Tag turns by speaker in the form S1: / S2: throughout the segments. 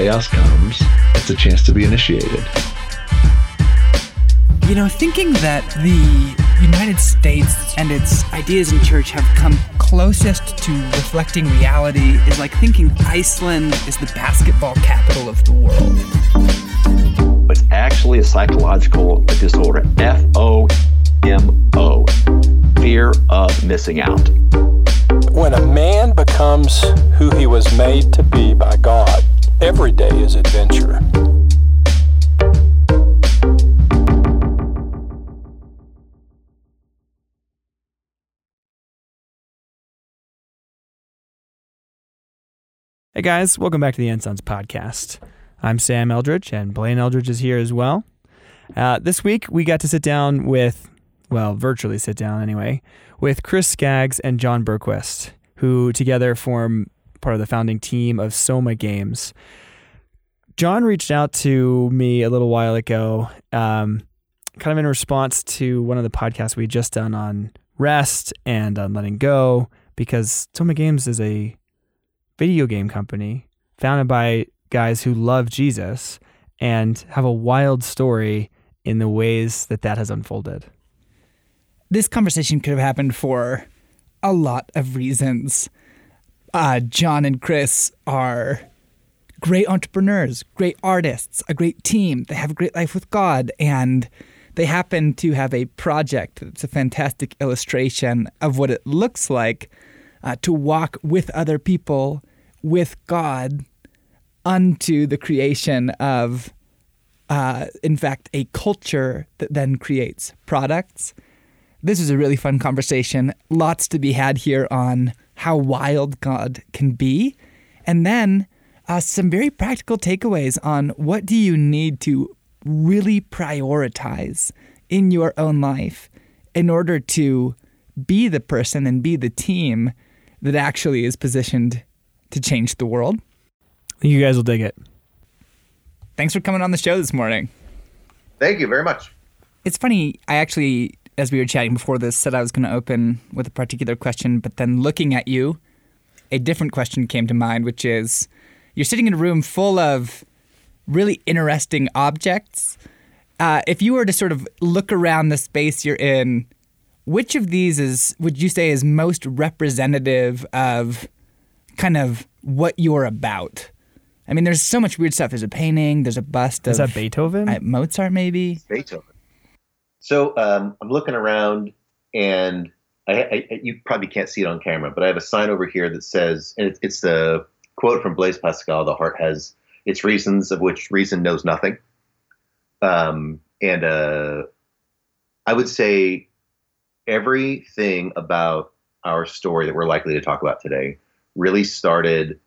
S1: chaos comes, it's a chance to be initiated.
S2: You know, thinking that the United States and its ideas in church have come closest to reflecting reality is like thinking Iceland is the basketball capital of the world.
S3: It's actually a psychological disorder. F O M O. Fear of missing out.
S4: When a man becomes who he was made to be by God, every day is adventure.
S5: Hey guys, welcome back to the Ensigns podcast. I'm Sam Eldredge, and Blaine Eldredge is here as well. Uh, this week, we got to sit down with, well, virtually sit down anyway, with Chris Skaggs and John Bergquist, who together form part of the founding team of Soma Games. John reached out to me a little while ago, um, kind of in response to one of the podcasts we just done on rest and on letting go, because Soma Games is a video game company founded by guys who love Jesus and have a wild story in the ways that that has unfolded.
S2: This conversation could have happened for a lot of reasons. Uh, John and Chris are great entrepreneurs, great artists, a great team. They have a great life with God, and they happen to have a project that's a fantastic illustration of what it looks like uh, to walk with other people, with God, unto the creation of, uh, in fact, a culture that then creates products. This is a really fun conversation. Lots to be had here on how wild God can be. And then uh, some very practical takeaways on what do you need to really prioritize in your own life in order to be the person and be the team that actually is positioned to change the world.
S5: You guys will dig it.
S2: Thanks for coming on the show this morning.
S6: Thank you very much.
S2: It's funny, I actually, as we were chatting before this, said I was going to open with a particular question, but then looking at you, a different question came to mind, which is you're sitting in a room full of really interesting objects. Uh, if you were to sort of look around the space you're in, which of these is would you say is most representative of kind of what you're about? I mean, there's so much weird stuff. There's a painting. There's a bust
S5: Is
S2: of
S5: that Beethoven?
S2: uh, Mozart, maybe.
S6: Beethoven. So um, I'm looking around, and I, I, you probably can't see it on camera, but I have a sign over here that says, and it's, it's the quote from Blaise Pascal: "The heart has its reasons, of which reason knows nothing." Um, and uh, I would say everything about our story that we're likely to talk about today really started,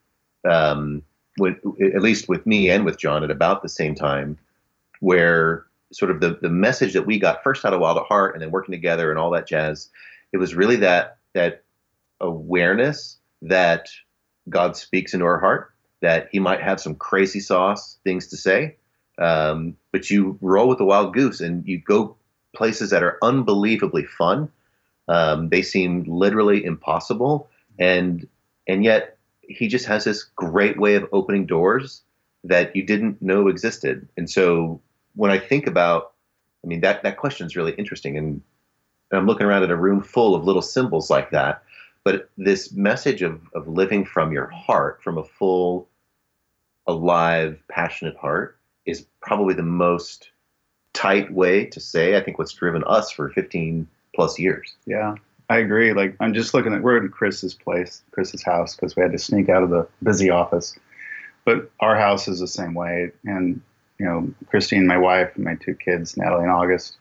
S6: um, with, at least with me and with John, at about the same time, where sort of the, the message that we got first out of Wild at Heart and then working together and all that jazz, it was really that that awareness that God speaks into our heart, that He might have some crazy sauce things to say, um, but you roll with the wild goose and you go places that are unbelievably fun. Um, they seem literally impossible, and and yet He just has this great way of opening doors that you didn't know existed. And so when I think about, I mean, that, that question is really interesting. And, and I'm looking around at a room full of little symbols like that. But this message of, of living from your heart, from a full, alive, passionate heart, is probably the most tight way to say, I think, what's driven us for 15 plus years.
S7: Yeah, I agree. Like I'm just looking at we're in Chris's place, Chris's house, because we had to sneak out of the busy office. But our house is the same way, and you know, Christine, my wife, and my two kids, Natalie and August.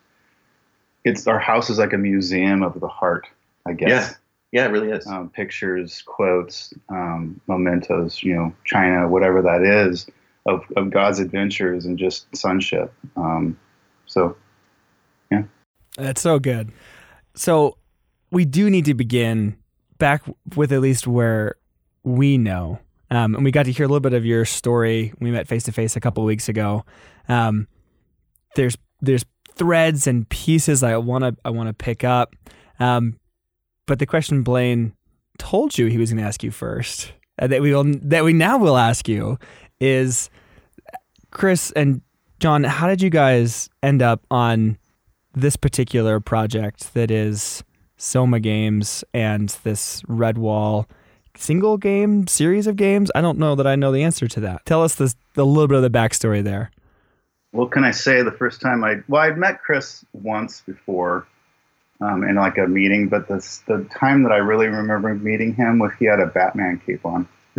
S7: It's our house is like a museum of the heart, I guess.
S6: Yeah, yeah, it really is.
S7: Um, pictures, quotes, um, mementos, you know, China, whatever that is, of, of God's adventures and just sonship. Um, so, yeah.
S5: That's so good. So we do need to begin back with at least where we know. Um, and we got to hear a little bit of your story. We met face to face a couple weeks ago. Um, there's there's threads and pieces I want to I want to pick up. Um, but the question Blaine told you he was going to ask you first, uh, that we will that we now will ask you, is Chris and John, how did you guys end up on this particular project that is Soma Games and this Redwall single game series of games? I don't know that I know the answer to that. Tell us this, a little bit of the backstory there.
S7: What can I say? The first time I well, I'd met Chris once before um, in like a meeting, but this the time that I really remember meeting him was he had a Batman cape on.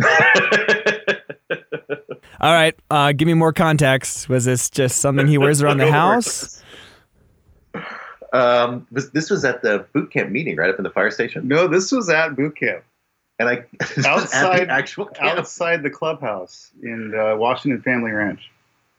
S5: All right, uh, give me more context. Was this just something he wears around the house?
S6: Um, this, this was at the boot camp meeting, right up in the fire station,
S7: No, this was at boot camp
S6: and I
S7: Outside-
S6: the actual camp.
S7: outside the clubhouse in uh, Washington Family Ranch.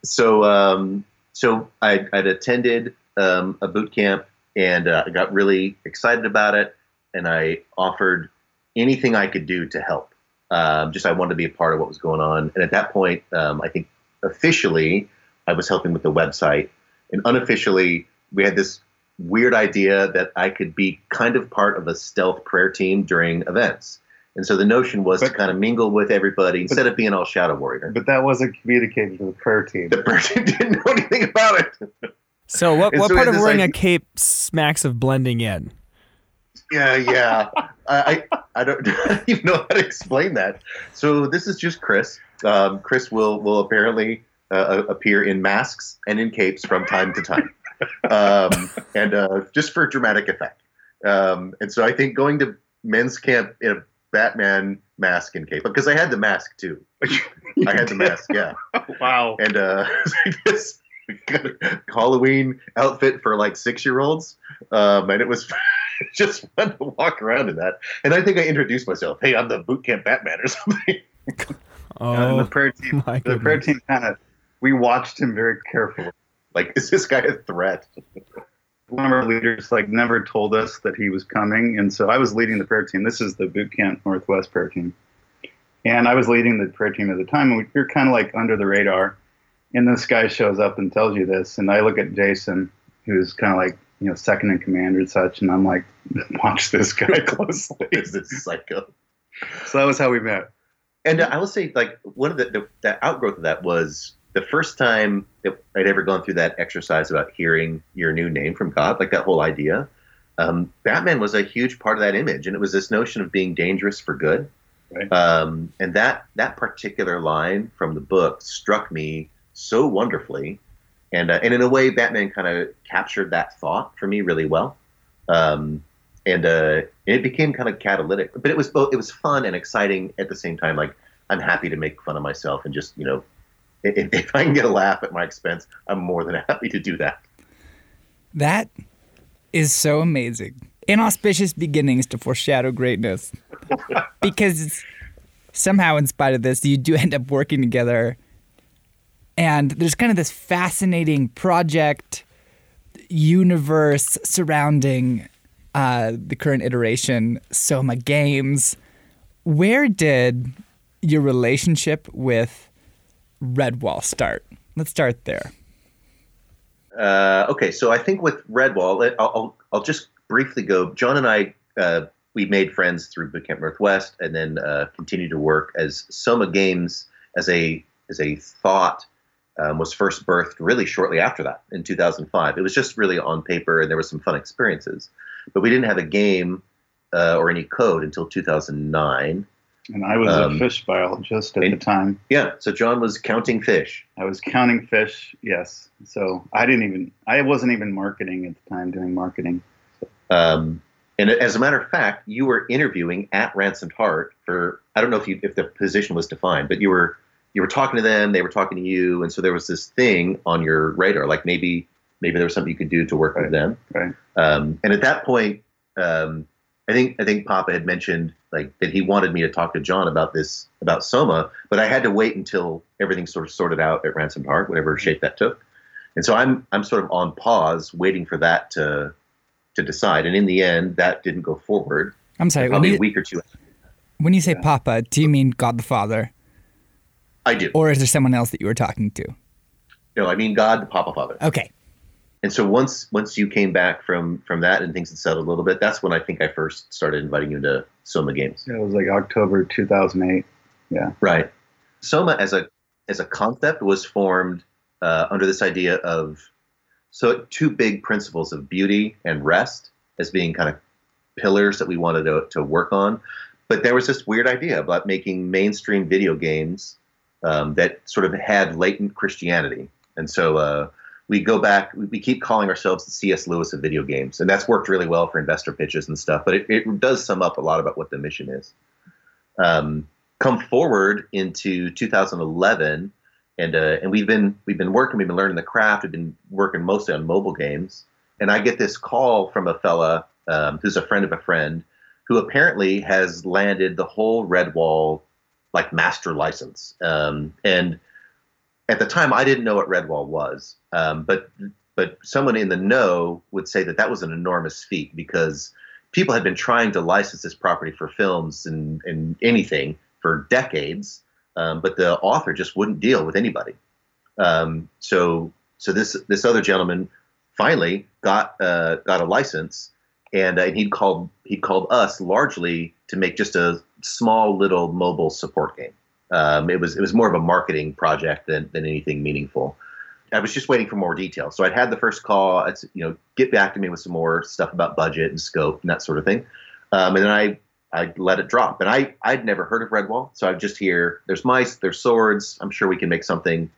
S6: so um, so I, I'd attended um, a boot camp and uh, I got really excited about it, and I offered anything I could do to help. Um, just I wanted to be a part of what was going on, and at that point, um, I think officially I was helping with the website, and unofficially we had this weird idea that I could be kind of part of a stealth prayer team during events. And so the notion was to kind of mingle with everybody instead of being all shadow warrior.
S7: But that wasn't communicated to the prayer team.
S6: the prayer team didn't know anything about it.
S5: So, what, what
S6: so
S5: part of
S6: had this
S5: wearing a cape smacks of blending in?
S6: Yeah, yeah. I, I I don't, I don't even know how to explain that. So this is just Chris. Um, Chris will will apparently uh, appear in masks and in capes from time to time, um, and uh, just for dramatic effect. Um, and so I think going to men's camp in a Batman mask and cape because I had the mask too. I had the mask, yeah.
S7: wow.
S6: and uh, I guess Halloween outfit for like six year olds, um, and it was just fun to walk around in that. And I think I introduced myself. Hey, I'm the boot camp Batman or something.
S5: Oh,
S7: and the prayer team,
S5: my
S7: the prayer team kind of, we watched him very carefully.
S6: Like, is this guy a threat?
S7: One of our leaders like never told us that he was coming, and so I was leading the prayer team. This is the Boot Camp Northwest prayer team, and I was leading the prayer team at the time. And we were kind of like under the radar, and this guy shows up and tells you this, and I look at Jason, who's kind of like you know second in command or such, and I'm like, watch this guy closely.
S6: Is this psycho?
S7: so that was how we met.
S6: And uh, I will say, like, one of the, the the outgrowth of that was the first time that I'd ever gone through that exercise about hearing your new name from God, like that whole idea. Um, Batman was a huge part of that image, and it was this notion of being dangerous for good.
S7: Right.
S6: Um, and that that particular line from the book struck me so wonderfully, and uh, and in a way, Batman kind of captured that thought for me really well. Um, and uh, it became kind of catalytic, but it was both it was fun and exciting at the same time. Like I'm happy to make fun of myself and just you know, if, if I can get a laugh at my expense, I'm more than happy to do that.
S2: That is so amazing. Inauspicious beginnings to foreshadow greatness. because somehow, in spite of this, you do end up working together. And there's kind of this fascinating project universe surrounding uh, the current iteration, Soma Games. Where did your relationship with Redwall start? Let's start there.
S6: Uh, okay, so I think with Redwall, I'll, I'll, I'll just briefly go. John and I, uh, we made friends through Bootcamp Northwest, and then uh, continued to work as Soma Games as a as a thought um, was first birthed really shortly after that in 2005. It was just really on paper, and there was some fun experiences, but we didn't have a game uh, or any code until 2009.
S7: And I was
S6: Um,
S7: a fish biologist at
S6: and-
S7: the time.
S6: Yeah, so John was counting fish.
S7: I was counting fish, yes. So I didn't even, I wasn't even marketing at the time, doing marketing.
S6: Um, and as a matter of fact, you were interviewing at Ransomed Heart for I don't know if you if the position was defined, but you were you were talking to them, they were talking to you, and so there was this thing on your radar, like maybe maybe there was something you could do to work with them.
S7: right.
S6: Um, and at that point, um, I think I think Papa had mentioned like that he wanted me to talk to John about this about Soma, but I had to wait until everything sort of sorted out at Ransomed Heart, whatever shape that took. And so I'm I'm sort of on pause, waiting for that to to decide. And in the end, that didn't go forward.
S2: I'm sorry.
S6: Probably a week or two.
S2: when you say Papa, do you mean God the Father?
S6: I do.
S2: Or is there someone else that you were talking to?
S6: No, I mean God, the Papa Father.
S2: Okay.
S6: And so once once you came back from from that and things had settled a little bit, that's when I think I first started inviting you to Soma games.
S7: Yeah, it was like October 2008. Yeah.
S6: Right. Soma as a as a concept was formed uh, under this idea of so two big principles of beauty and rest as being kind of pillars that we wanted to, to work on. But there was this weird idea about making mainstream video games um, that sort of had latent Christianity. And so uh, we go back, we keep calling ourselves the C.S. Lewis of video games. And that's worked really well for investor pitches and stuff. But it, it does sum up a lot about what the mission is. Um, come forward into 2011 and uh, and we've been we've been working we've been learning the craft we've been working mostly on mobile games and i get this call from a fella um, who's a friend of a friend who apparently has landed the whole redwall like master license um, and at the time i didn't know what redwall was um, but but someone in the know would say that that was an enormous feat because people had been trying to license this property for films and, and anything for decades, um, but the author just wouldn't deal with anybody. Um, so so this this other gentleman finally got uh, got a license, and, uh, and he'd called he called us largely to make just a small little mobile support game. Um, it was it was more of a marketing project than than anything meaningful. I was just waiting for more details. So I'd had the first call. It's, you know, get back to me with some more stuff about budget and scope and that sort of thing. Um, and then I I let it drop. And I I'd never heard of Redwall, so I just hear there's mice, there's swords. I'm sure we can make something.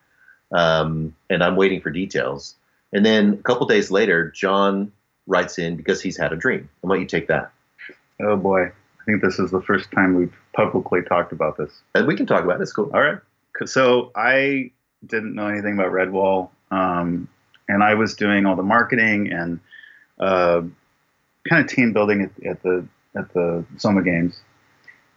S6: Um, and I'm waiting for details. And then a couple days later, John writes in because he's had a dream. Why don't you take that?
S7: Oh boy, I think this is the first time we've publicly talked about this.
S6: And we can talk about it. It's cool.
S7: All right. So I didn't know anything about Redwall, um, and I was doing all the marketing and uh, kind of team building at, at the at the Soma Games.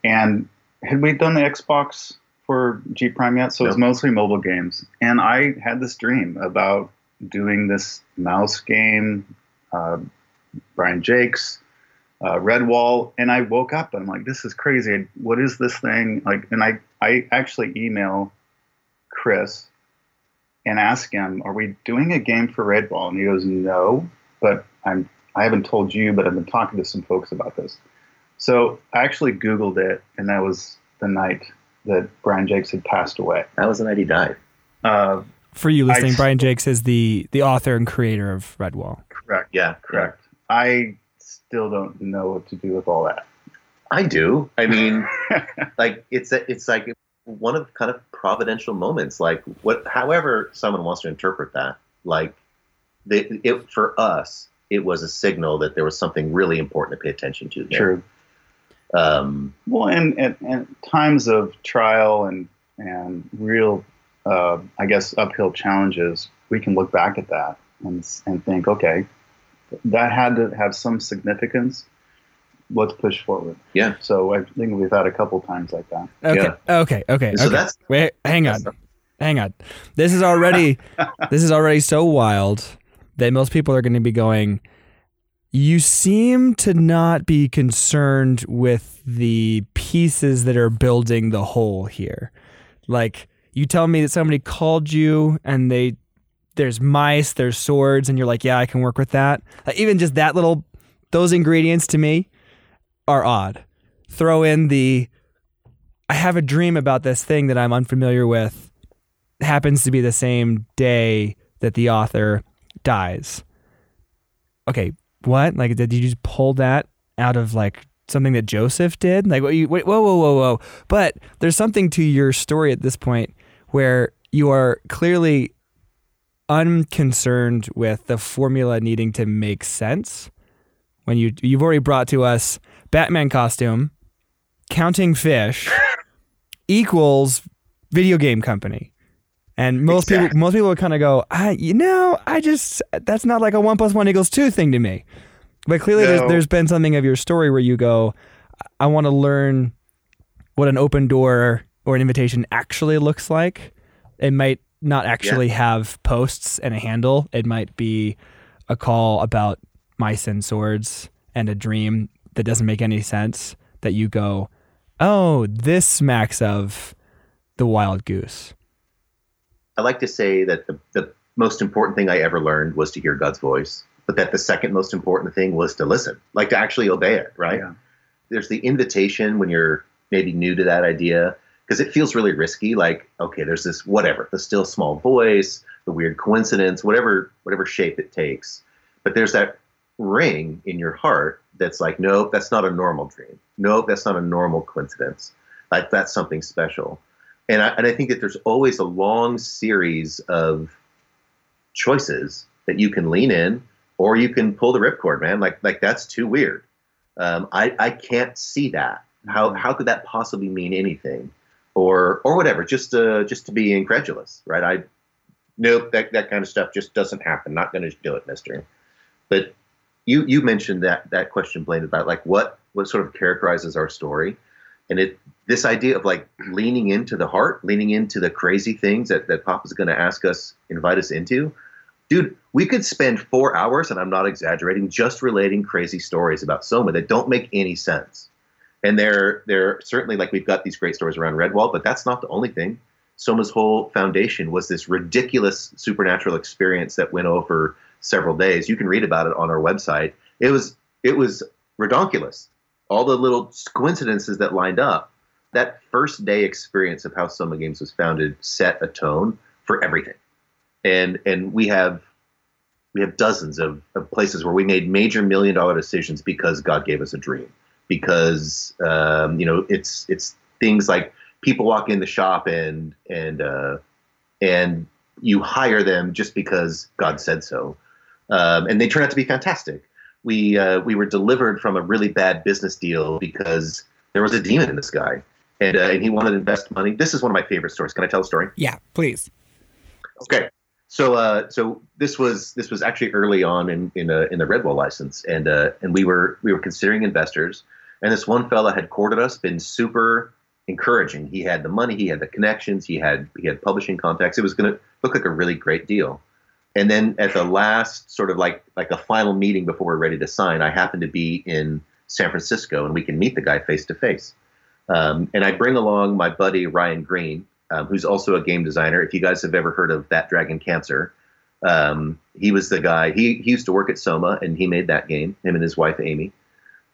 S7: And had we done the Xbox for G Prime yet? So it was mostly mobile games. And I had this dream about doing this mouse game, uh, Brian Jacques, uh, Redwall, and I woke up and I'm like, this is crazy. What is this thing? Like, and I I actually email Chris and ask him, are we doing a game for Redwall? And he goes, no, but I'm I haven't told you, but I've been talking to some folks about this. So I actually Googled it, and that was the night that Brian Jacques had passed away.
S6: That was the night he died.
S7: Uh,
S5: For you listening,
S7: I-
S5: Brian Jacques is the the author and creator of Redwall.
S7: correct.
S6: Yeah,
S7: Correct. I still don't know what to do with all that.
S6: I do. I mean, like it's a, it's like one of kind of providential moments. Like what, however, someone wants to interpret that. Like, the, it for us, it was a signal that there was something really important to pay attention to. there.
S7: True.
S6: Um,
S7: Well, and, and, and times of trial and and real, uh, I guess, uphill challenges, we can look back at that and and think, okay, that had to have some significance. Let's push forward.
S6: Yeah.
S7: So I think we've had a couple times like that.
S5: Okay,
S6: Yeah.
S5: okay, okay.
S6: so
S5: okay.
S6: that's
S5: Wait, hang on, hang on. This is already this is already so wild that most people are going to be going. You seem to not be concerned with the pieces that are building the whole here. Like you tell me that somebody called you and they there's mice, there's swords, and you're like, yeah, I can work with that. Even just that little those ingredients to me are odd. Throw in the I have a dream about this thing that I'm unfamiliar with. Happens to be the same day that the author dies. Okay, what? Like, did you just pull that out of like something that Joseph did? Like, what you, wait, whoa, whoa, whoa, whoa. But there's something to your story at this point where you are clearly unconcerned with the formula needing to make sense. When you you've already brought to us Batman costume, counting fish equals video game company. And most people most people would kind of go, I you know, I just that's not like a one plus one equals two thing to me. But clearly there's there's been something of your story where you go, I want to learn what an open door or an invitation actually looks like. It might not actually have posts and a handle. It might be a call about mice and swords and a dream that doesn't make any sense that you go, oh, this smacks of the wild goose.
S6: I like to say that the, the most important thing I ever learned was to hear God's voice, but that the second most important thing was to listen, like to actually obey it, right?
S7: Yeah.
S6: There's the invitation when you're maybe new to that idea, because it feels really risky. Like, okay, there's this whatever, the still small voice, the weird coincidence, whatever whatever shape it takes. But there's that ring in your heart that's like, nope, that's not a normal dream. Nope, that's not a normal coincidence. Like that's something special. And I, and I think that there's always a long series of choices that you can lean in or you can pull the ripcord, man. Like like that's too weird. Um, I I can't see that. How how could that possibly mean anything, or or whatever? Just uh just to be incredulous, right? I nope that that kind of stuff just doesn't happen. Not going to do it, Mister. But you you mentioned that that question, Blaine, about like what what sort of characterizes our story, and it this idea of like leaning into the heart, leaning into the crazy things that that Papa's going to ask us, invite us into dude, we could spend four hours, and I'm not exaggerating, just relating crazy stories about Soma that don't make any sense. And they're they're certainly like we've got these great stories around Redwall, but that's not the only thing. Soma's whole foundation was this ridiculous supernatural experience that went over several days. You can read about it on our website. It was it was redonkulous. All the little coincidences that lined up. That first day experience of how Soma Games was founded set a tone for everything and and we have we have dozens of, of places where we made major million dollar decisions because God gave us a dream. Because um, you know, it's it's things like people walk in the shop and and uh, and you hire them just because God said so, um, and they turn out to be fantastic. We uh, we were delivered from a really bad business deal because there was a demon in this guy, and uh, and he wanted to invest money. This is one of my favorite stories. Can I tell a story?
S2: Yeah, please.
S6: Okay. So, uh, so this was this was actually early on in in, uh, in the Redwall license, and uh, and we were we were considering investors, and this one fella had courted us, been super encouraging. He had the money, he had the connections, he had he had publishing contacts. It was going to look like a really great deal. And then at the last sort of like like a final meeting before we're ready to sign, I happened to be in San Francisco, and we can meet the guy face to face. And I bring along my buddy Ryan Green, um, who's also a game designer. If you guys have ever heard of That Dragon Cancer, um, he was the guy. He, he used to work at Soma, and he made that game. Him and his wife Amy.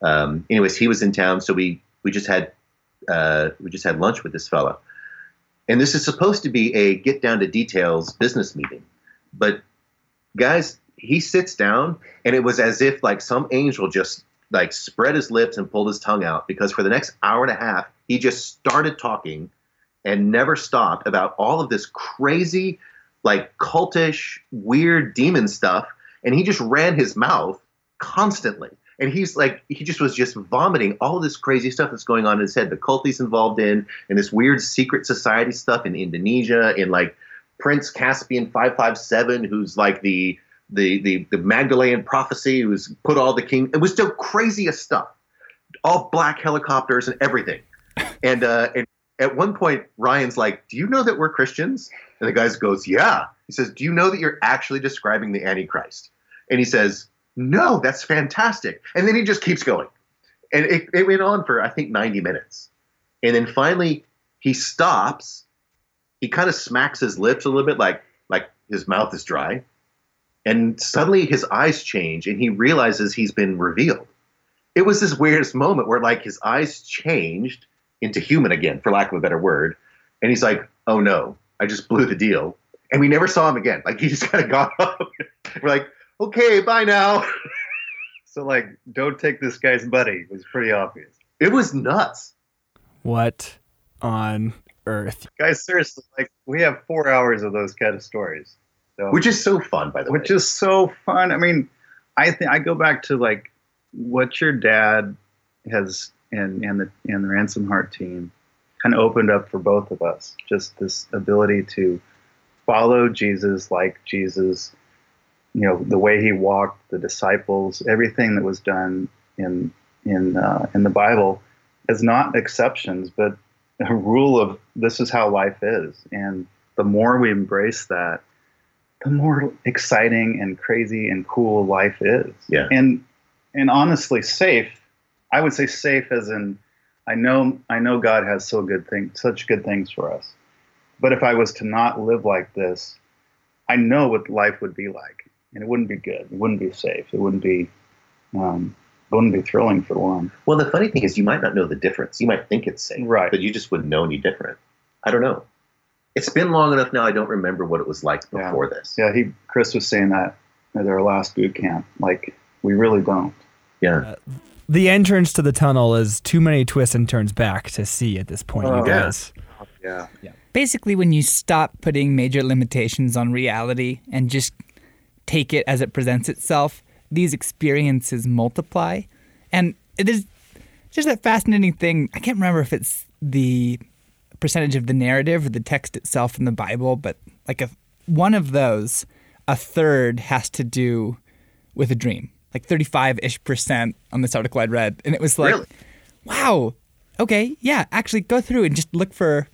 S6: Um, anyways, he was in town, so we we just had uh, we just had lunch with this fella. And this is supposed to be a get down to details business meeting, but guys, he sits down, and it was as if like some angel just like spread his lips and pulled his tongue out because for the next hour and a half he just started talking and never stopped about all of this crazy, like cultish, weird demon stuff. And he just ran his mouth constantly. And he's like, he just was just vomiting all this crazy stuff that's going on in his head. The cult he's involved in, and this weird secret society stuff in Indonesia, and like Prince Caspian 557, who's like the the the the Magdalene prophecy, who's put all the king. It was the craziest stuff, all black helicopters and everything. And uh, and at one point, Ryan's like, "Do you know that we're Christians?" And the guy goes, "Yeah." He says, "Do you know that you're actually describing the Antichrist?" And he says, "No, that's fantastic." And then he just keeps going, and it, it went on for I think 90 minutes, and then finally he stops. He kind of smacks his lips a little bit, like like his mouth is dry, and suddenly his eyes change, and he realizes he's been revealed. It was this weirdest moment where like his eyes changed into human again, for lack of a better word. And he's like, "Oh no, I just blew the deal," and we never saw him again. Like he just kind of got up. We're like, "Okay, bye now."
S7: So like, don't take this guy's buddy. It was pretty obvious.
S6: It was nuts.
S5: What on earth?
S7: Guys, seriously, like we have four hours of those kind of stories. So,
S6: Which is so fun, by the
S7: which
S6: way.
S7: Which is so fun. I mean, I think I go back to like what your dad has and and the and the Ransomed Heart team kind of opened up for both of us. Just this ability to follow Jesus like Jesus, you know, the way he walked, the disciples, everything that was done in in uh, in the Bible is not exceptions, but a rule of this is how life is. And the more we embrace that, the more exciting and crazy and cool life is.
S6: Yeah.
S7: And and honestly, safe. I would say safe as in I know I know God has so good things, such good things for us. But if I was to not live like this, I know what life would be like, and it wouldn't be good. It wouldn't be safe. It wouldn't be, um, wouldn't be thrilling for one.
S6: Well, the funny thing is, you might not know the difference. You might think it's safe,
S7: Right.
S6: But you just wouldn't know any different. I don't know. It's been long enough now. I don't remember what it was like
S7: Yeah.
S6: before this.
S7: Yeah, he Chris was saying that at our last boot camp. Like we really don't.
S6: Yeah.
S5: The entrance to the tunnel is too many twists and turns back to see at this point,
S7: Oh,
S5: you
S6: yeah.
S7: Yeah.
S2: Basically, when you stop putting major limitations on reality and just take it as it presents itself, these experiences multiply. And it is just that fascinating thing. I can't remember if it's the percentage of the narrative or the text itself in the Bible, but like a, one of those, a third has to do with a dream, like 35 ish percent on this article I'd read. And it was like,
S6: Really?
S2: wow, okay, yeah, actually go through and just look for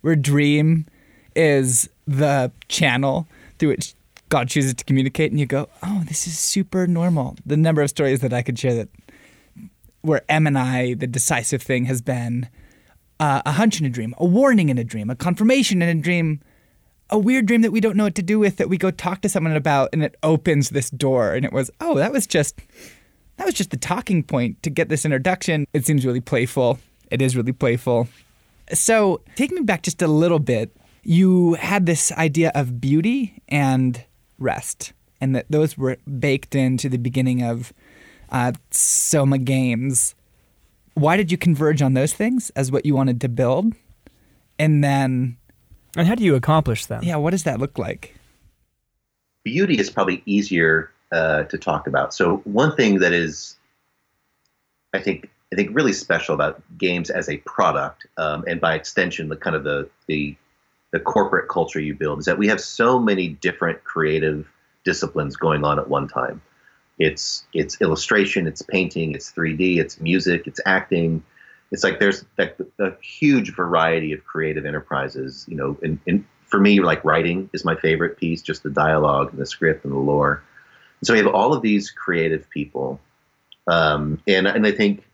S2: where dream is the channel through which God chooses to communicate, and you go, oh, this is super normal. The number of stories that I could share that where M and I, the decisive thing has been uh, a hunch in a dream, a warning in a dream, a confirmation in a dream, a weird dream that we don't know what to do with that we go talk to someone about, and it opens this door, and it was, oh, that was just that was just the talking point to get this introduction. It seems really playful. It is really playful. So, take me back just a little bit. You had this idea of beauty and rest, and that those were baked into the beginning of uh, Soma Games. Why did you converge on those things as what you wanted to build? And then,
S5: And how do you accomplish them?
S2: yeah, what does that look like?
S6: beauty is probably easier uh, to talk about. So one thing that is, I think, I think really special about games as a product, um, and by extension, the kind of the the the corporate culture you build is that we have so many different creative disciplines going on at one time. It's it's illustration, it's painting, it's 3D, it's music, it's acting. It's like there's like a huge variety of creative enterprises. You know, and, and for me, like writing is my favorite piece, just the dialogue and the script and the lore. And so we have all of these creative people, um, and and I think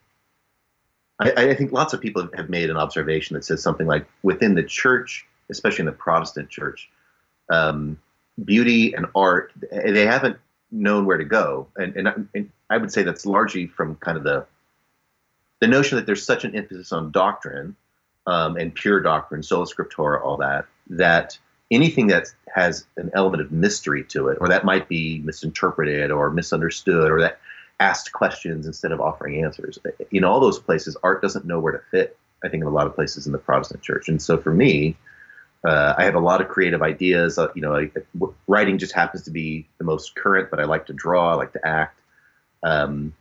S6: I, I think lots of people have made an observation that says something like within the church, especially in the Protestant church, um, beauty and art they haven't known where to go, and, and I- and I would say that's largely from kind of the the notion that there's such an emphasis on doctrine um, and pure doctrine, sola scriptura, all that that anything that has an element of mystery to it, or that might be misinterpreted or misunderstood, or that asked questions instead of offering answers. In all those places, art doesn't know where to fit. I think in a lot of places in the Protestant church, and so for me, uh, I have a lot of creative ideas. Uh, you know, I, writing just happens to be the most current, but I like to draw, I like to act, um,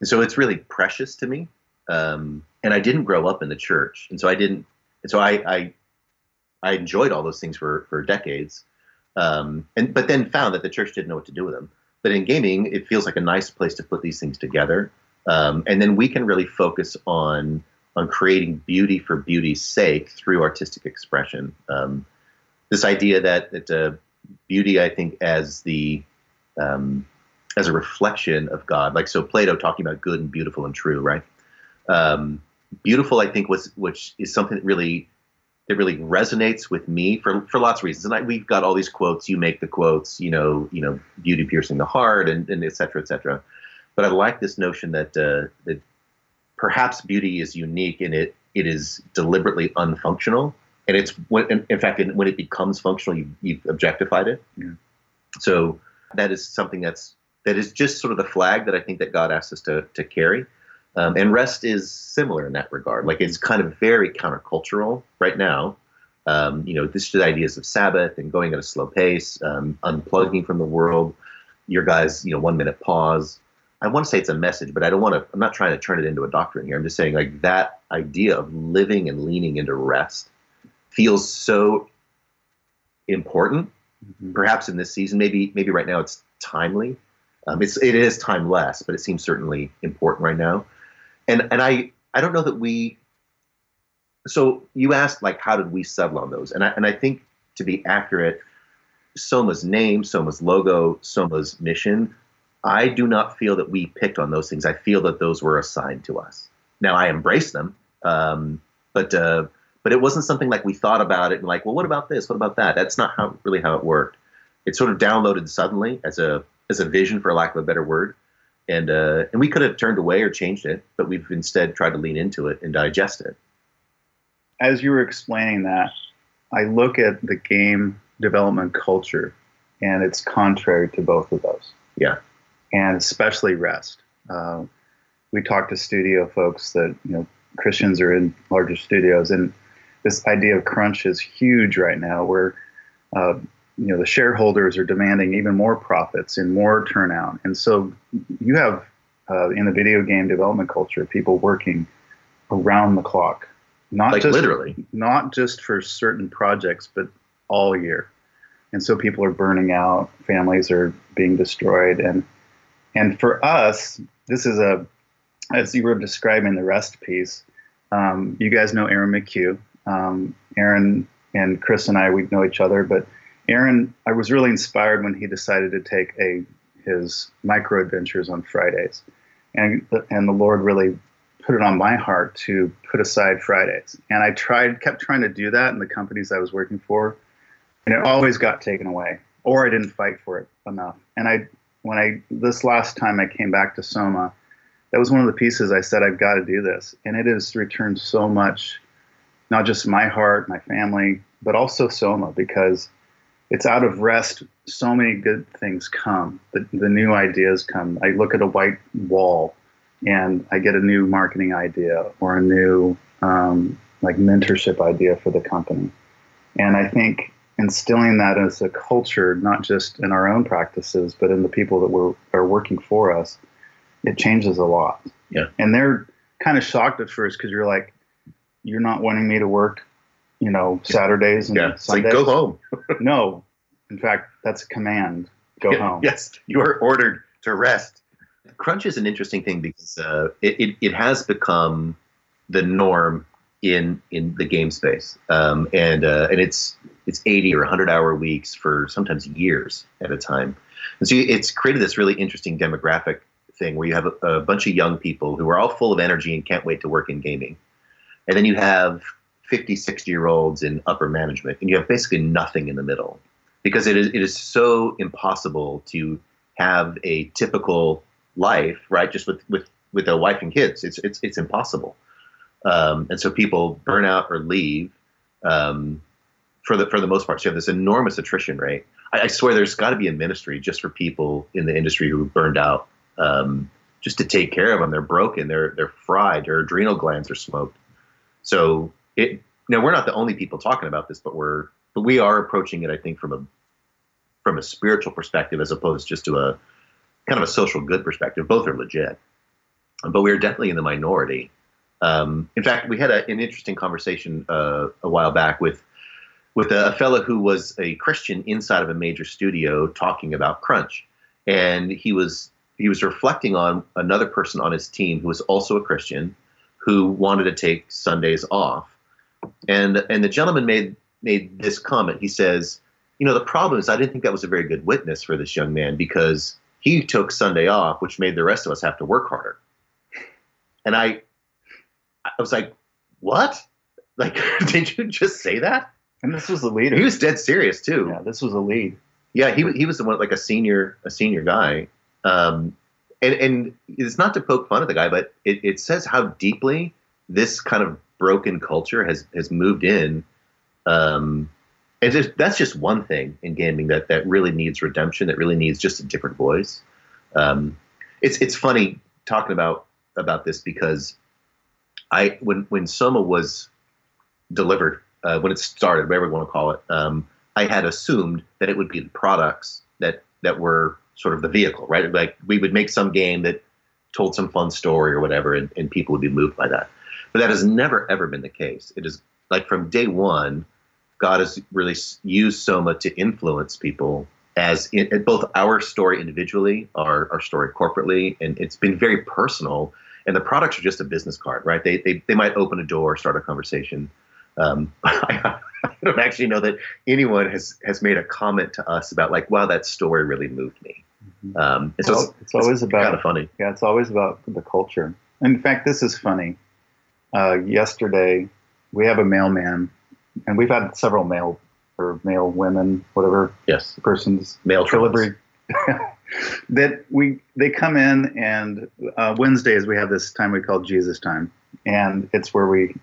S6: and so it's really precious to me. Um, and I didn't grow up in the church, and so I didn't. And so I, I, I enjoyed all those things for for decades, um, and but then found that the church didn't know what to do with them. But in gaming, it feels like a nice place to put these things together, um, and then we can really focus on on creating beauty for beauty's sake through artistic expression. Um, this idea that that uh, beauty, I think, as the um, as a reflection of God, like so Plato talking about good and beautiful and true, right? Um, beautiful, I think, was which is something that really that really resonates with me for for lots of reasons. And I, we've got all these quotes. You make the quotes, you know, you know, beauty piercing the heart, and and et cetera, et cetera. But I like this notion that uh, that perhaps beauty is unique in it it is deliberately unfunctional, and it's when in, fact when it becomes functional, you, you've objectified it.
S7: Yeah.
S6: So that is something that's that is just sort of the flag that I think that God asks us to to carry. Um, and rest is similar in that regard. Like it's kind of very countercultural right now. Um, you know, this is ideas of Sabbath and going at a slow pace, um, unplugging from the world. Your guys, you know, one minute pause. I want to say it's a message, but I don't want to. I'm not trying to turn it into a doctrine here. I'm just saying like that idea of living and leaning into rest feels so important. Perhaps in this season, maybe maybe right now it's timely. Um, it's it is timeless, but it seems certainly important right now. And and I I don't know that we. So you asked like how did we settle on those? And I and I think to be accurate, Soma's name, Soma's logo, Soma's mission. I do not feel that we picked on those things. I feel that those were assigned to us. Now I embrace them, um, but uh, but it wasn't something like we thought about it and like, well, what about this? What about that? That's not how really how it worked. It sort of downloaded suddenly as a as a vision, for lack of a better word, and uh, and we could have turned away or changed it, but we've instead tried to lean into it and digest it.
S7: As you were explaining that, I look at the game development culture, and it's contrary to both of those.
S6: Yeah.
S7: And especially rest. Uh, we talk to studio folks that you know Christians are in larger studios, and this idea of crunch is huge right now, where uh, you know the shareholders are demanding even more profits and more turnout, and so you have uh, in the video game development culture people working around the clock, not
S6: Like
S7: just
S6: literally.
S7: not just for certain projects, but all year. And so people are burning out, families are being destroyed, and and for us, this is a as you were describing the rest piece. Um, you guys know Aaron McHugh. Um, Aaron and Chris and I we know each other, but Aaron, I was really inspired when he decided to take a his micro adventures on Fridays, and and the Lord really put it on my heart to put aside Fridays. And I tried, kept trying to do that in the companies I was working for, and it always got taken away, or I didn't fight for it enough. And I, when I this last time I came back to Soma, that was one of the pieces I said I've got to do this, and it has returned so much, not just my heart, my family, but also Soma because it's out of rest. So many good things come. The, the new ideas come. I look at a white wall and I get a new marketing idea or a new um, like mentorship idea for the company. And I think instilling that as a culture, not just in our own practices, but in the people that were, are are working for us, it changes a lot.
S6: Yeah.
S7: And they're kind of shocked at first because you're like, you're not wanting me to work, you know, Saturdays and
S6: Yeah. It's like go home.
S7: no, in fact, that's a command. Go home.
S6: Yes, you are ordered to rest. Crunch is an interesting thing because uh, it, it, it has become the norm in in the game space, um, and uh, and it's it's 80 or 100 hour weeks for sometimes years at a time, and so it's created this really interesting demographic thing where you have a, a bunch of young people who are all full of energy and can't wait to work in gaming, and then you have 50, 60 year olds in upper management, and you have basically nothing in the middle because it is it is so impossible to have a typical life, right? Just with with with a wife and kids, it's it's it's impossible. Um, and so people burn out or leave um, for the for the most part. So you have this enormous attrition rate. I, I swear, there's got to be a ministry just for people in the industry who burned out, um, just to take care of them. They're broken. They're they're fried. Their adrenal glands are smoked. So it. Now we're not the only people talking about this, but we're but we are approaching it, I think, from a from a spiritual perspective as opposed just to a kind of a social good perspective. Both are legit, but we are definitely in the minority. Um, in fact, we had a, an interesting conversation uh, a while back with with a, a fellow who was a Christian inside of a major studio talking about crunch, and he was he was reflecting on another person on his team who was also a Christian who wanted to take Sundays off, and and the gentleman made made this comment. He says, "You know, the problem is I didn't think that was a very good witness for this young man because he took Sunday off, which made the rest of us have to work harder." And I, I was like, "What? Like, did you just say that?"
S7: And this was the leader.
S6: He was dead serious too.
S7: yeah, this was a lead.
S6: Yeah, he he was the one like a senior a senior guy, um, and and it's not to poke fun at the guy, but it, it says how deeply this kind of broken culture has has moved in. Um, and just, that's just one thing in gaming that that really needs redemption. That really needs just a different voice. Um, it's it's funny talking about about this because I when when Soma was delivered uh, when it started, whatever you want to call it. Um, I had assumed that it would be the products that that were sort of the vehicle, right? Like we would make some game that told some fun story or whatever, and, and people would be moved by that. But that has never ever been the case. It is like from day one, God has really used Soma to influence people as in, both our story individually, our our story corporately, and it's been very personal. And the products are just a business card, right? They they, they might open a door, start a conversation. Um, I don't actually know that anyone has has made a comment to us about like, wow, that story really moved me. Um, and so
S7: Well, it's always about-
S6: kind of funny.
S7: Yeah, it's always about the culture. In fact, this is funny. Uh, yesterday, we have a mailman, and we've had several mail or male women, whatever
S6: Yes,
S7: persons
S6: Male
S7: delivery. that we they come in and uh, Wednesdays we have this time we call Jesus time, and it's where we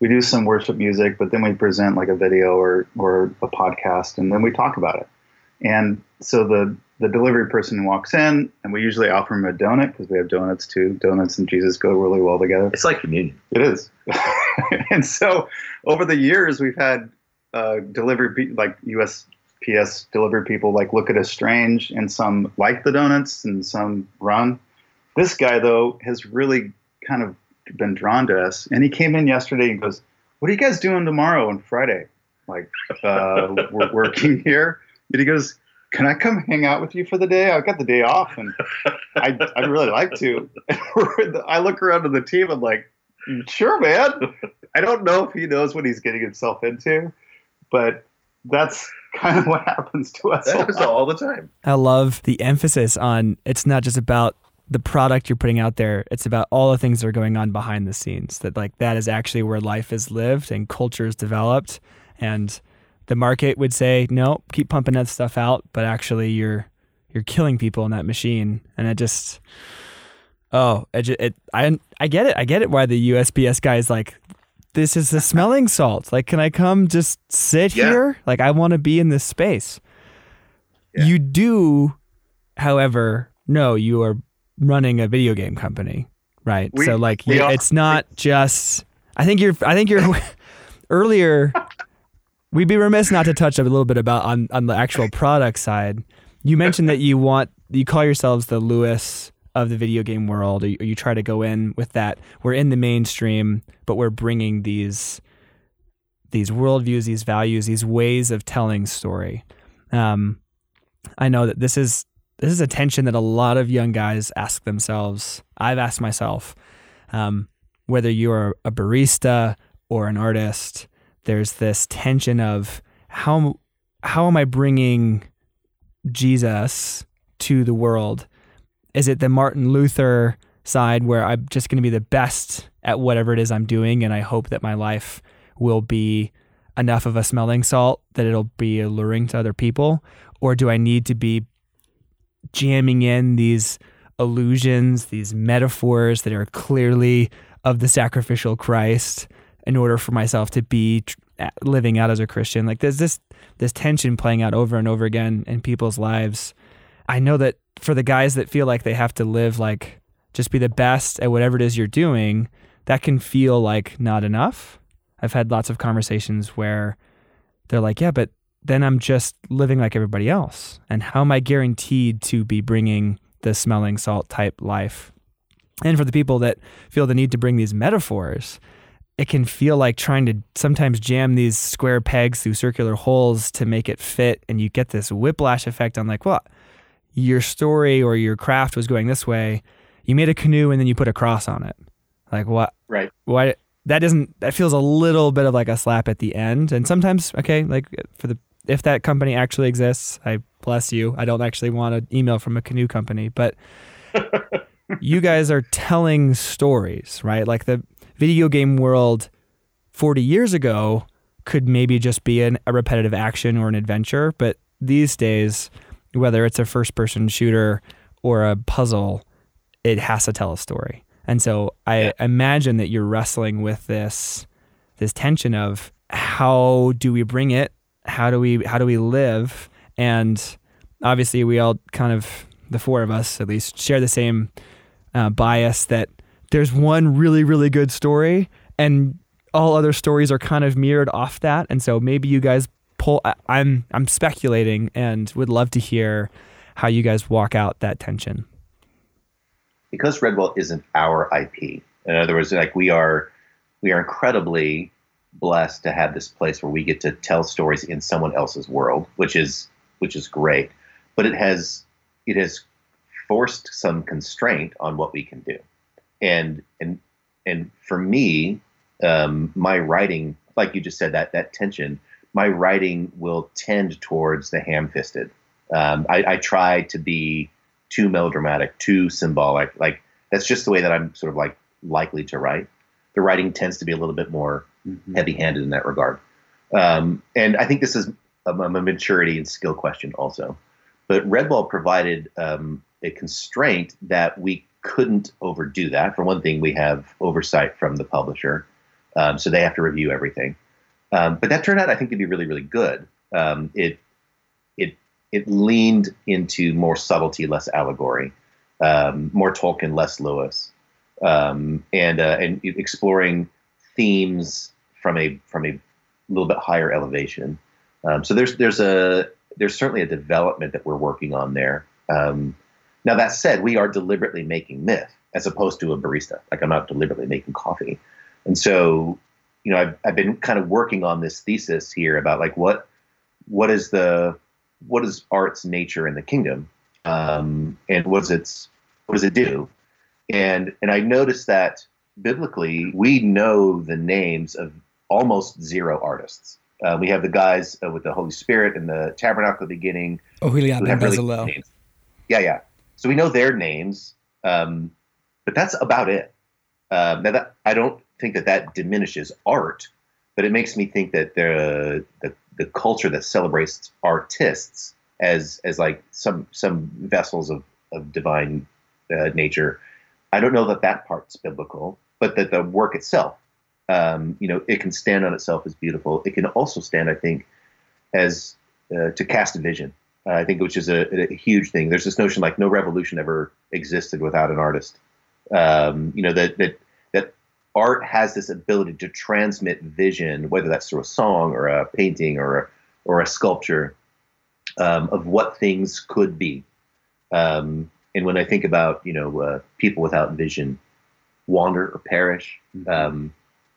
S7: we do some worship music, but then we present like a video or or a podcast, and then we talk about it. And so the the delivery person walks in, and we usually offer him a donut because we have donuts too. Donuts and Jesus go really well together.
S6: It's like communion.
S7: It is. and so over the years, we've had uh, delivery like USPS delivery people like look at us strange, and some like the donuts, and some run. This guy though has really kind of been drawn to us, and he came in yesterday and goes, "What are you guys doing tomorrow and Friday?" Like uh, we're working here, and he goes. Can I come hang out with you for the day? I've got the day off, and I, I'd really like to. I look around to the team. I'm like, sure, man. I don't know if he knows what he's getting himself into, but that's kind of what happens to us.
S6: That
S7: a lot.
S6: all the time.
S5: I love the emphasis on it's not just about the product you're putting out there, it's about all the things that are going on behind the scenes. That like that is actually where life is lived and culture is developed. And the market would say, no, keep pumping that stuff out, but actually you're you're killing people in that machine. And it just oh, it, ju- it I I get it. I get it why the USPS guy is like this is the smelling salt. Like, can I come just sit
S6: Yeah.
S5: here? Like, I want to be in this space.
S6: Yeah.
S5: You do, however, no, you are running a video game company, right?
S7: We-
S5: so, like,
S7: we
S5: you,
S7: are-
S5: it's not just. I think you're. I think you're. earlier, we'd be remiss not to touch a little bit about on on the actual product side. You mentioned that you want you call yourselves the Lewis of the video game world, or you, try to go in with that. We're in the mainstream, but we're bringing these these worldviews, these values, these ways of telling story. Um, I know that this is this is a tension that a lot of young guys ask themselves. I've asked myself, um, whether you're a barista or an artist, there's this tension of how how am I bringing Jesus to the world? Is it the Martin Luther side where I'm just going to be the best at whatever it is I'm doing, and I hope that my life will be enough of a smelling salt that it'll be alluring to other people, or do I need to be jamming in these illusions, these metaphors that are clearly of the sacrificial Christ in order for myself to be living out as a Christian. Like there's this this tension playing out over and over again in people's lives. I know that for the guys that feel like they have to live like just be the best at whatever it is you're doing, that can feel like not enough. I've had lots of conversations where they're like, yeah, but then I'm just living like everybody else. And how am I guaranteed to be bringing the smelling salt type life? And for the people that feel the need to bring these metaphors, it can feel like trying to sometimes jam these square pegs through circular holes to make it fit. And you get this whiplash effect on, like, what? Your story or your craft was going this way. You made a canoe and then you put a cross on it. Like, what?
S6: Right.
S5: Why? That doesn't, that feels a little bit of like a slap at the end. And sometimes, okay, like for the, if that company actually exists, I bless you. I don't actually want an email from a canoe company, but you guys are telling stories, right? Like the video game world 40 years ago could maybe just be an, a repetitive action or an adventure, but these days, whether it's a first person shooter or a puzzle, it has to tell a story. And so I imagine that you're wrestling with this this tension of how do we bring it? How do we how do we live? And obviously we all kind of the four of us at least share the same uh, bias that there's one really really good story and all other stories are kind of mirrored off that and so maybe you guys pull I, i'm i'm speculating and would love to hear how you guys walk out that tension
S6: because Redwall isn't our IP. In other words, like we are, we are incredibly blessed to have this place where we get to tell stories in someone else's world, which is which is great. But it has it has forced some constraint on what we can do, and and and for me, um, my writing, like you just said, that that tension, my writing will tend towards the ham-fisted. Um, I, I try to be too melodramatic, too symbolic. Like that's just the way that I'm sort of like likely to write. The writing tends to be a little bit more heavy-handed in that regard, um, and I think this is a, a maturity and skill question also. But Redwall provided um, a constraint that we couldn't overdo that. For one thing, we have oversight from the publisher. um, so they have to review everything. Um, but that turned out, I think, to be really, really good. Um, it it it leaned into more subtlety, less allegory, um, more Tolkien, less Lewis, um, and uh, and exploring themes from a from a little bit higher elevation. Um, so there's there's a there's certainly a development that we're working on there. Um, now that said, we are deliberately making myth as opposed to a barista. Like I'm not deliberately making coffee, and so you know I've I've been kind of working on this thesis here about like what what is the what is art's nature in the kingdom, um, and what's its what does it do, and and I noticed that biblically we know the names of almost zero artists. Uh, we have the guys uh, with the Holy Spirit and the tabernacle at the beginning.
S2: Oholiab
S6: who
S2: and
S6: have really
S2: Bezalel.
S6: Yeah, yeah. So we know their names, um, but that's about it. Um, now that, I don't think that that diminishes art, but it makes me think that the the, the culture that celebrates artists as as like some some vessels of of divine uh, nature, I don't know that that part's biblical, but that the work itself, um, you know, it can stand on itself as beautiful. It can also stand, I think, as uh, to cast a vision. Uh, I think which is a, a huge thing. There's this notion like no revolution ever existed without an artist. Um, you know that that that art has this ability to transmit vision, whether that's through a song or a painting or a, or a sculpture, um, of what things could be. Um, and when I think about you know uh, people without vision wander or perish, um,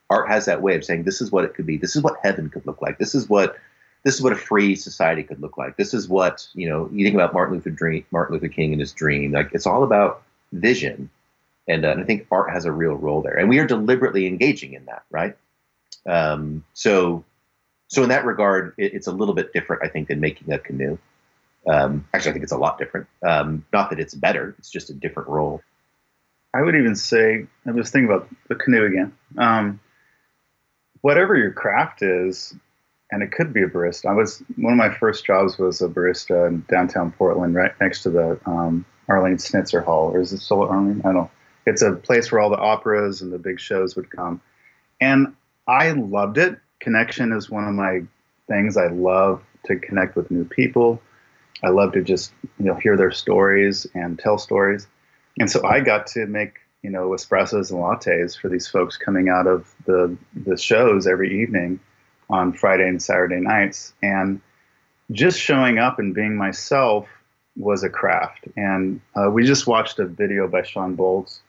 S6: art has that way of saying this is what it could be. This is what heaven could look like. This is what this is what a free society could look like. This is what you know. You think about Martin Luther dream, Martin Luther King and his dream. Like it's all about vision, and, uh, and I think art has a real role there. And we are deliberately engaging in that, right? Um, so, so in that regard, it, it's a little bit different, I think, than making a canoe. Um, actually, I think it's a lot different. Um, not that it's better; it's just a different role.
S7: I would even say, I was thinking about the canoe again. Um, whatever your craft is, and it could be a barista. I was one of my first jobs was a barista in downtown Portland, right next to the um, Arlene Schnitzer Hall, or is it still Arlene? I don't know. It's a place where all the operas and the big shows would come, and I loved it. Connection is one of my things. I love to connect with new people. I love to just you know hear their stories and tell stories. And so I got to make you know espressos and lattes for these folks coming out of the the shows every evening on Friday and Saturday nights, and just showing up and being myself was a craft. And uh, we just watched a video by Shawn Bolz,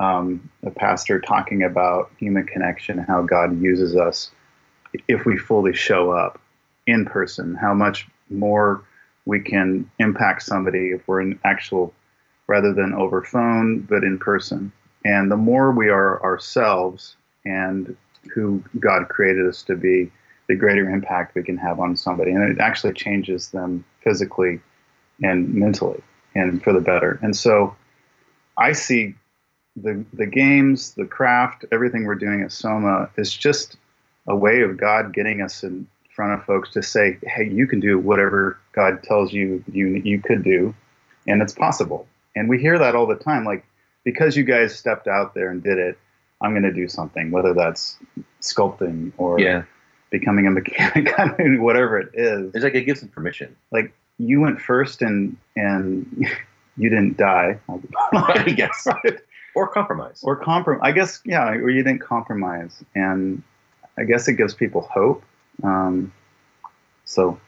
S7: um, a pastor, talking about human connection, how God uses us if we fully show up in person, how much more we can impact somebody if we're in actual rather than over phone, but in person. And the more we are ourselves and who God created us to be, the greater impact we can have on somebody. And it actually changes them physically and mentally and for the better. And so I see the, the games, the craft, everything we're doing at Soma is just a way of God getting us in front of folks to say, hey, you can do whatever God tells you you, you could do, and it's possible. And we hear that all the time. Like, because you guys stepped out there and did it, I'm going to do something, whether that's sculpting or
S6: Yeah,
S7: becoming a mechanic, I mean, whatever it is.
S6: it's like it gives them permission.
S7: Like, you went first and and you didn't die.
S6: I guess. Or compromise.
S7: or comprom I guess yeah, or you didn't compromise, and I guess it gives people hope. Um, so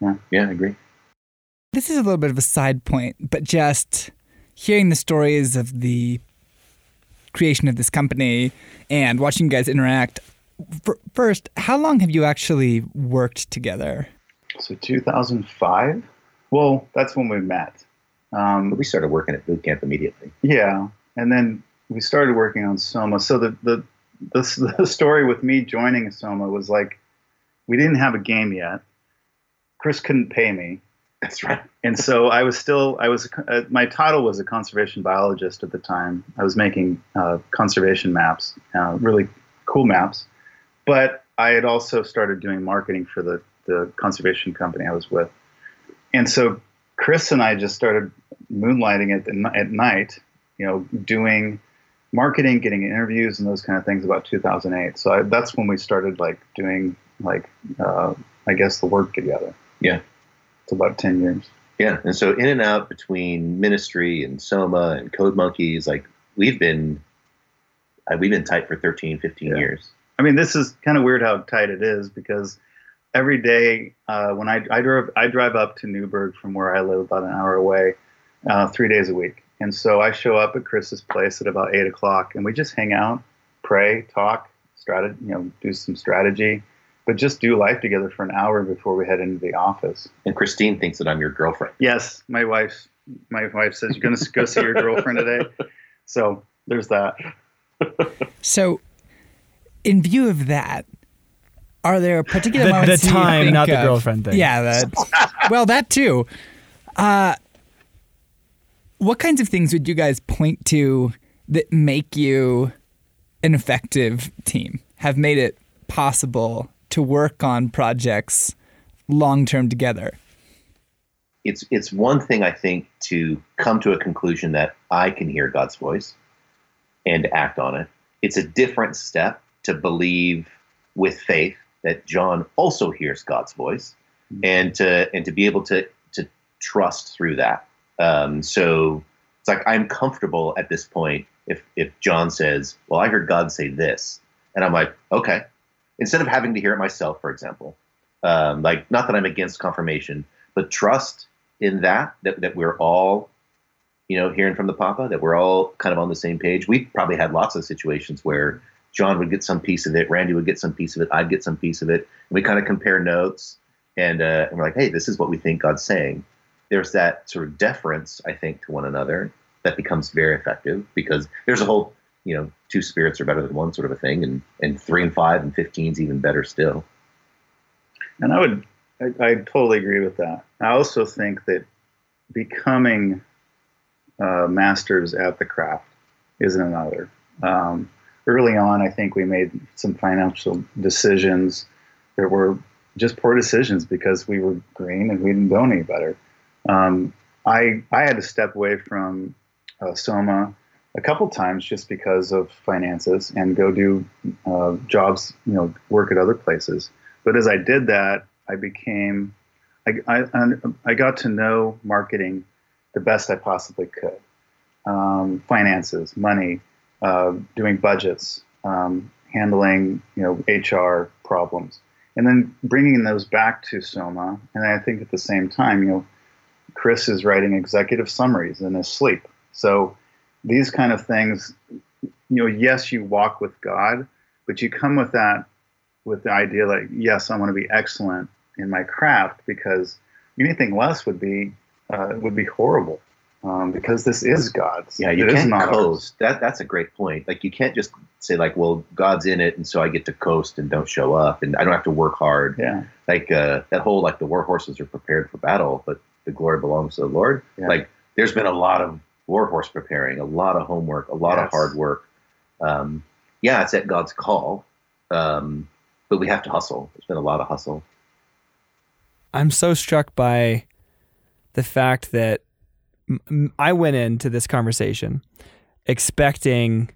S6: yeah, yeah I agree.
S2: This is a little bit of a side point, but just hearing the stories of the creation of this company and watching you guys interact. First, how long have you actually worked together?
S7: so 2005. Well, that's when we met. Um,
S6: But we started working at boot camp immediately.
S7: Yeah, and then we started working on Soma. So the the the, the story with me joining Soma was like we didn't have a game yet. Chris couldn't pay me,
S6: That's right.
S7: and so I was still I was uh, my title was a conservation biologist at the time. I was making uh, conservation maps, uh, really cool maps, but I had also started doing marketing for the the conservation company I was with, and so Chris and I just started moonlighting at the, at night, you know, doing marketing, getting interviews, and those kind of things about 2008. So I, that's when we started like doing like uh, I guess the work together.
S6: Yeah.
S7: It's about 10 years.
S6: Yeah, and so in and out between ministry and Soma and Code Monkeys, like we've been, uh, we've been tight for 13, 15
S7: Yeah.
S6: years.
S7: I mean, this is kind of weird how tight it is because every day uh, when I, I drove I drive up to Newberg from where I live about an hour away, uh, three days a week, and so I show up at Chris's place at about eight o'clock, and we just hang out, pray, talk, strategy, you know, do some strategy, but just do life together for an hour before we head into the office.
S6: And Christine thinks that I'm your girlfriend.
S7: Yes, my wife my wife says you're going to go see your girlfriend today, so there's that.
S2: So, in view of that, are there particular
S5: The- the
S2: moments you
S5: time,
S2: think
S5: not the girlfriend thing.
S2: Yeah, that. well, that too. Uh, what kinds of things would you guys point to that make you an effective team? Have made it possible to work on projects long term together?
S6: It's it's one thing I think to come to a conclusion that I can hear God's voice and act on it. It's a different step to believe with faith that John also hears God's voice mm-hmm. and to and to be able to to trust through that. Um, so it's like I'm comfortable at this point if if John says, "Well, I heard God say this," and I'm like, "Okay," instead of having to hear it myself, for example. Um, like, not that I'm against confirmation, but trust in that that that we're all, you know, hearing from the Papa, that we're all kind of on the same page. We've probably had lots of situations where John would get some piece of it, Randy would get some piece of it, I'd get some piece of it, and we kind of compare notes, and uh, and we're like, hey, this is what we think God's saying. There's that sort of deference, I think, to one another that becomes very effective because there's a whole, you know, two spirits are better than one sort of a thing, and and three and five and fifteen is even better still.
S7: And I would, I, I totally agree with that. I also think that becoming uh, masters at the craft is another. Um, early on, I think we made some financial decisions that were just poor decisions because we were green and we didn't know any better. Um, I I had to step away from uh, Soma a couple times just because of finances and go do uh, jobs, you know, work at other places. But as I did that, I became, I, I, I got to know marketing the best I possibly could. Um, finances, money, uh, doing budgets, um, handling, you know, HR problems, and then bringing those back to Soma. And I think at the same time, you know, Chris is writing executive summaries in his sleep. So these kind of things, you know, yes, you walk with God, but you come with that with the idea like, yes, I want to be excellent in my craft because anything less would be uh, would be horrible um, because this is God's.
S6: Yeah, you
S7: It
S6: can't
S7: ours.
S6: coast. That that's a great point. Like you can't just say like, well, God's in it, and so I get to coast and don't show up, and I don't have to work hard.
S7: Yeah,
S6: Like uh, that whole like the war horses are prepared for battle, but the glory belongs to the Lord.
S7: Yeah.
S6: Like there's been a lot of war horse preparing, a lot of homework, a lot of hard work. Um, yeah, it's at God's call, um, but we have to hustle. There's been a lot of hustle.
S5: I'm so struck by the fact that m- m- I went into this conversation expecting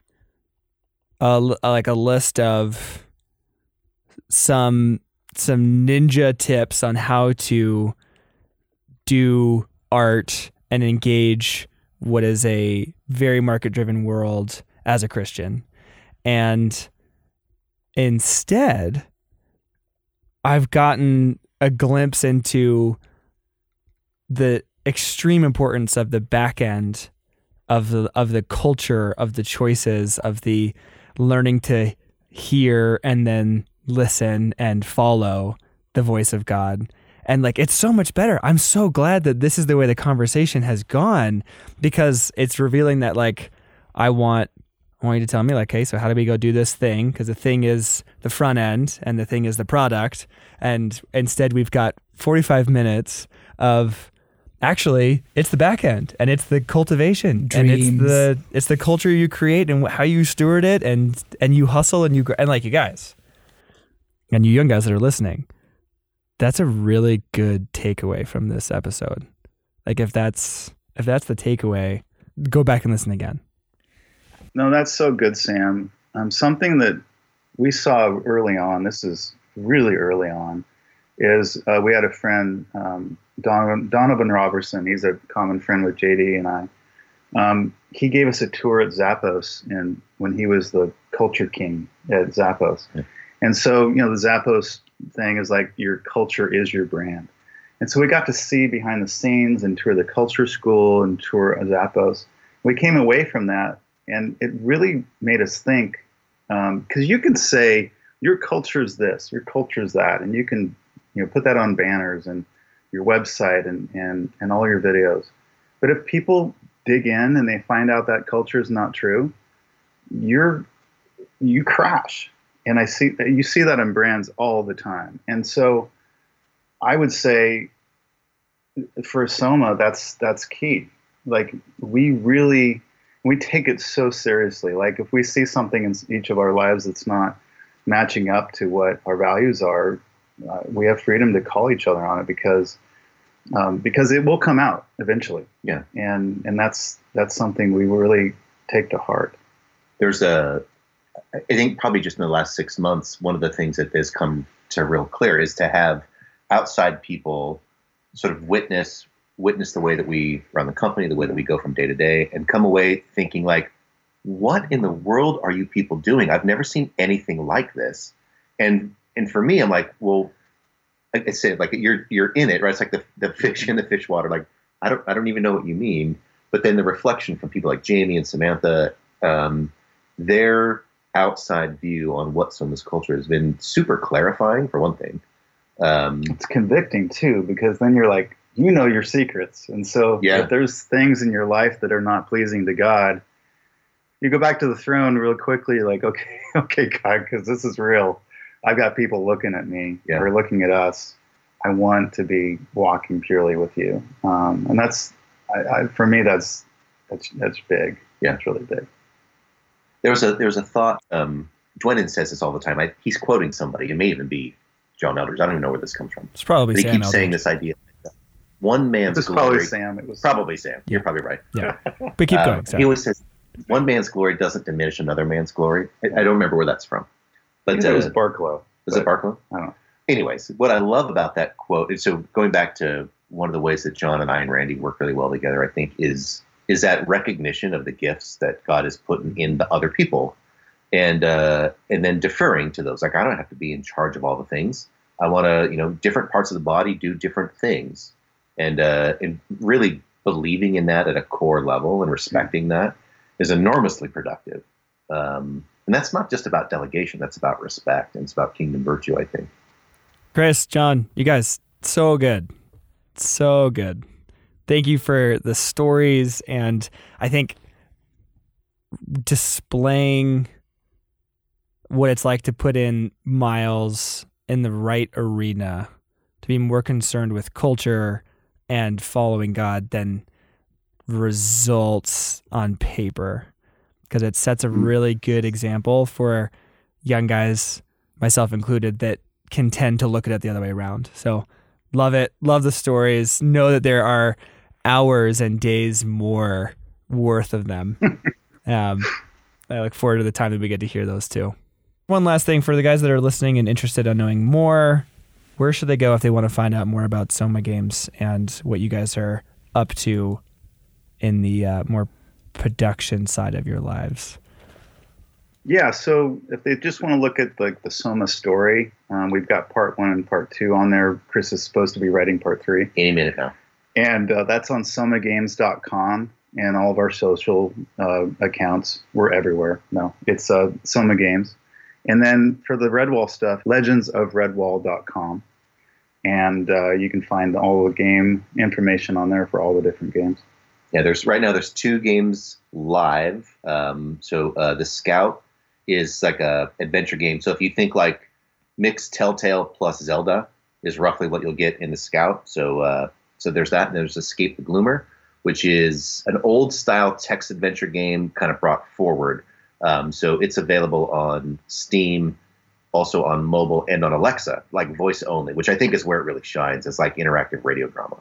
S5: a, l- like a list of some some ninja tips on how to do art and engage what is a very market driven world as a Christian. And instead, I've gotten a glimpse into the extreme importance of the back end of the of the culture of the choices of the learning to hear and then listen and follow the voice of God. And like it's so much better. I'm so glad that this is the way the conversation has gone because it's revealing that like I want I want you to tell me like, hey, so how do we go do this thing? Because the thing is the front end and the thing is the product. And instead we've got 45 minutes of actually it's the back end and it's the cultivation and it's the it's the culture you create and how you steward it and and you hustle and you and like you guys and you young guys that are listening that's a really good takeaway from this episode like if that's if that's the takeaway go back and listen again
S7: no, that's so good, Sam. Um, something that we saw early on. This is really early on. Is uh, we had a friend, um, Donovan, Donovan Robertson. He's a common friend with JD and I. Um, he gave us a tour at Zappos, and when he was the culture king at Zappos,
S6: Yeah.
S7: and so you know the Zappos thing is like your culture is your brand, and so we got to see behind the scenes and tour the culture school and tour Zappos. We came away from that, and it really made us think um, because you can say your culture is this, your culture is that, and you can you know put that on banners and your website and and and all your videos. But if people dig in and they find out that culture is not true, you're you crash. And I see you see that in brands all the time. And so I would say for Soma, that's that's key. Like we really we take it so seriously. Like if we see something in each of our lives that's not matching up to what our values are, uh, we have freedom to call each other on it because um, because it will come out eventually.
S6: Yeah.
S7: and and that's that's something we really take to heart.
S6: there's a i think probably just in the last six months one of the things that has come to real clear is to have outside people sort of witness witness the way that we run the company the way that we go from day to day and come away thinking like what in the world are you people doing? I've never seen anything like this. And and for me i'm like well like i said like you're you're in it right? It's like the, the fish in the fish water like i don't i don't even know what you mean. But then the reflection from people like jamie and samantha um, their outside view on what Soma's culture has been super clarifying for one thing. Um,
S7: It's convicting too because then you're like you know your secrets, and so
S6: Yeah.
S7: if there's things in your life that are not pleasing to God, you go back to the throne real quickly. Like, okay, okay, God, because this is real. I've got people looking at me
S6: Yeah.
S7: or looking at us. I want to be walking purely with you, um, and that's I, I, for me. That's that's that's big.
S6: Yeah.
S7: it's really big.
S6: There was a there was a thought. Um, Dwenin says this all the time. I, he's quoting somebody. It may even be John Eldredge. I don't even know where this comes from.
S5: It's probably
S6: But he
S5: Sam
S6: keeps saying this idea. One man's
S7: It's
S6: glory.
S7: probably Sam. It was
S6: Probably Sam. You're probably right.
S5: Yeah, but keep
S6: Uh,
S5: going. Sam.
S6: he always says one man's glory doesn't diminish another man's glory. I, I don't remember where that's from. But
S7: think it was
S6: uh,
S7: Barklow.
S6: was it Barklow?
S7: I don't know.
S6: anyways, what I love about that quote is so going back to one of the ways that John and I and Randy work really well together, I think is is that recognition of the gifts that God has put in, the other people, and uh, and then deferring to those. Like I don't have to be in charge of all the things. I want to, you know, different parts of the body do different things, and uh, and really believing in that at a core level and respecting that is enormously productive. Um, and that's not just about delegation; that's about respect and it's about kingdom virtue. I think.
S5: Chris, John, you guys, so good. So good. Thank you for the stories and I think displaying what it's like to put in miles in the right arena, to be more concerned with culture and following God than results on paper. Because it sets a mm. really good example for young guys, myself included, that can tend to look at it the other way around. So love it. Love the stories. Know that there are hours and days more worth of them. um, I look forward to the time that we get to hear those too. One last thing for the guys that are listening and interested in knowing more, where should they go if they want to find out more about Soma Games and what you guys are up to in the uh, more production side of your lives?
S7: Yeah, so if they just want to look at like the Soma story, um, we've got part one and part two on there. Chris is supposed to be writing part three,
S6: Any minute now.
S7: And uh, that's on somagames.com and all of our social uh, accounts. We're everywhere. No, it's uh, Soma Games, and then for the Redwall stuff, legendsofredwall.com, and uh, you can find all the game information on there for all the different games.
S6: Yeah, there's right now there's two games live. Um, so uh, the Scout is like a adventure game. So if you think like mixed Telltale plus Zelda is roughly what you'll get in the Scout. So uh, so there's that. And there's Escape the Gloomer, which is an old style text adventure game kind of brought forward. Um, so it's available on Steam, also on mobile and on Alexa, like voice only, which I think is where it really shines. It's like interactive radio drama.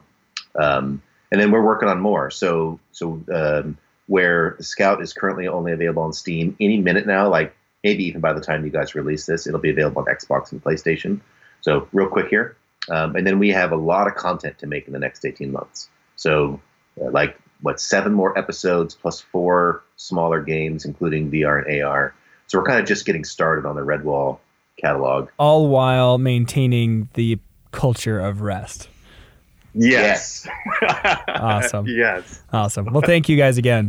S6: Um, and then we're working on more. So so um, where Scout is currently only available on Steam any minute now. Like maybe even by the time you guys release this, it'll be available on Xbox and PlayStation. So real quick here, um, and then we have a lot of content to make in the next 18 months. So uh, like what seven more episodes plus four smaller games, including VR and AR. So we're kind of just getting started on the Redwall catalog.
S5: All while maintaining the culture of rest.
S7: Yes.
S5: Awesome.
S7: yes.
S5: Awesome. Well, thank you guys again.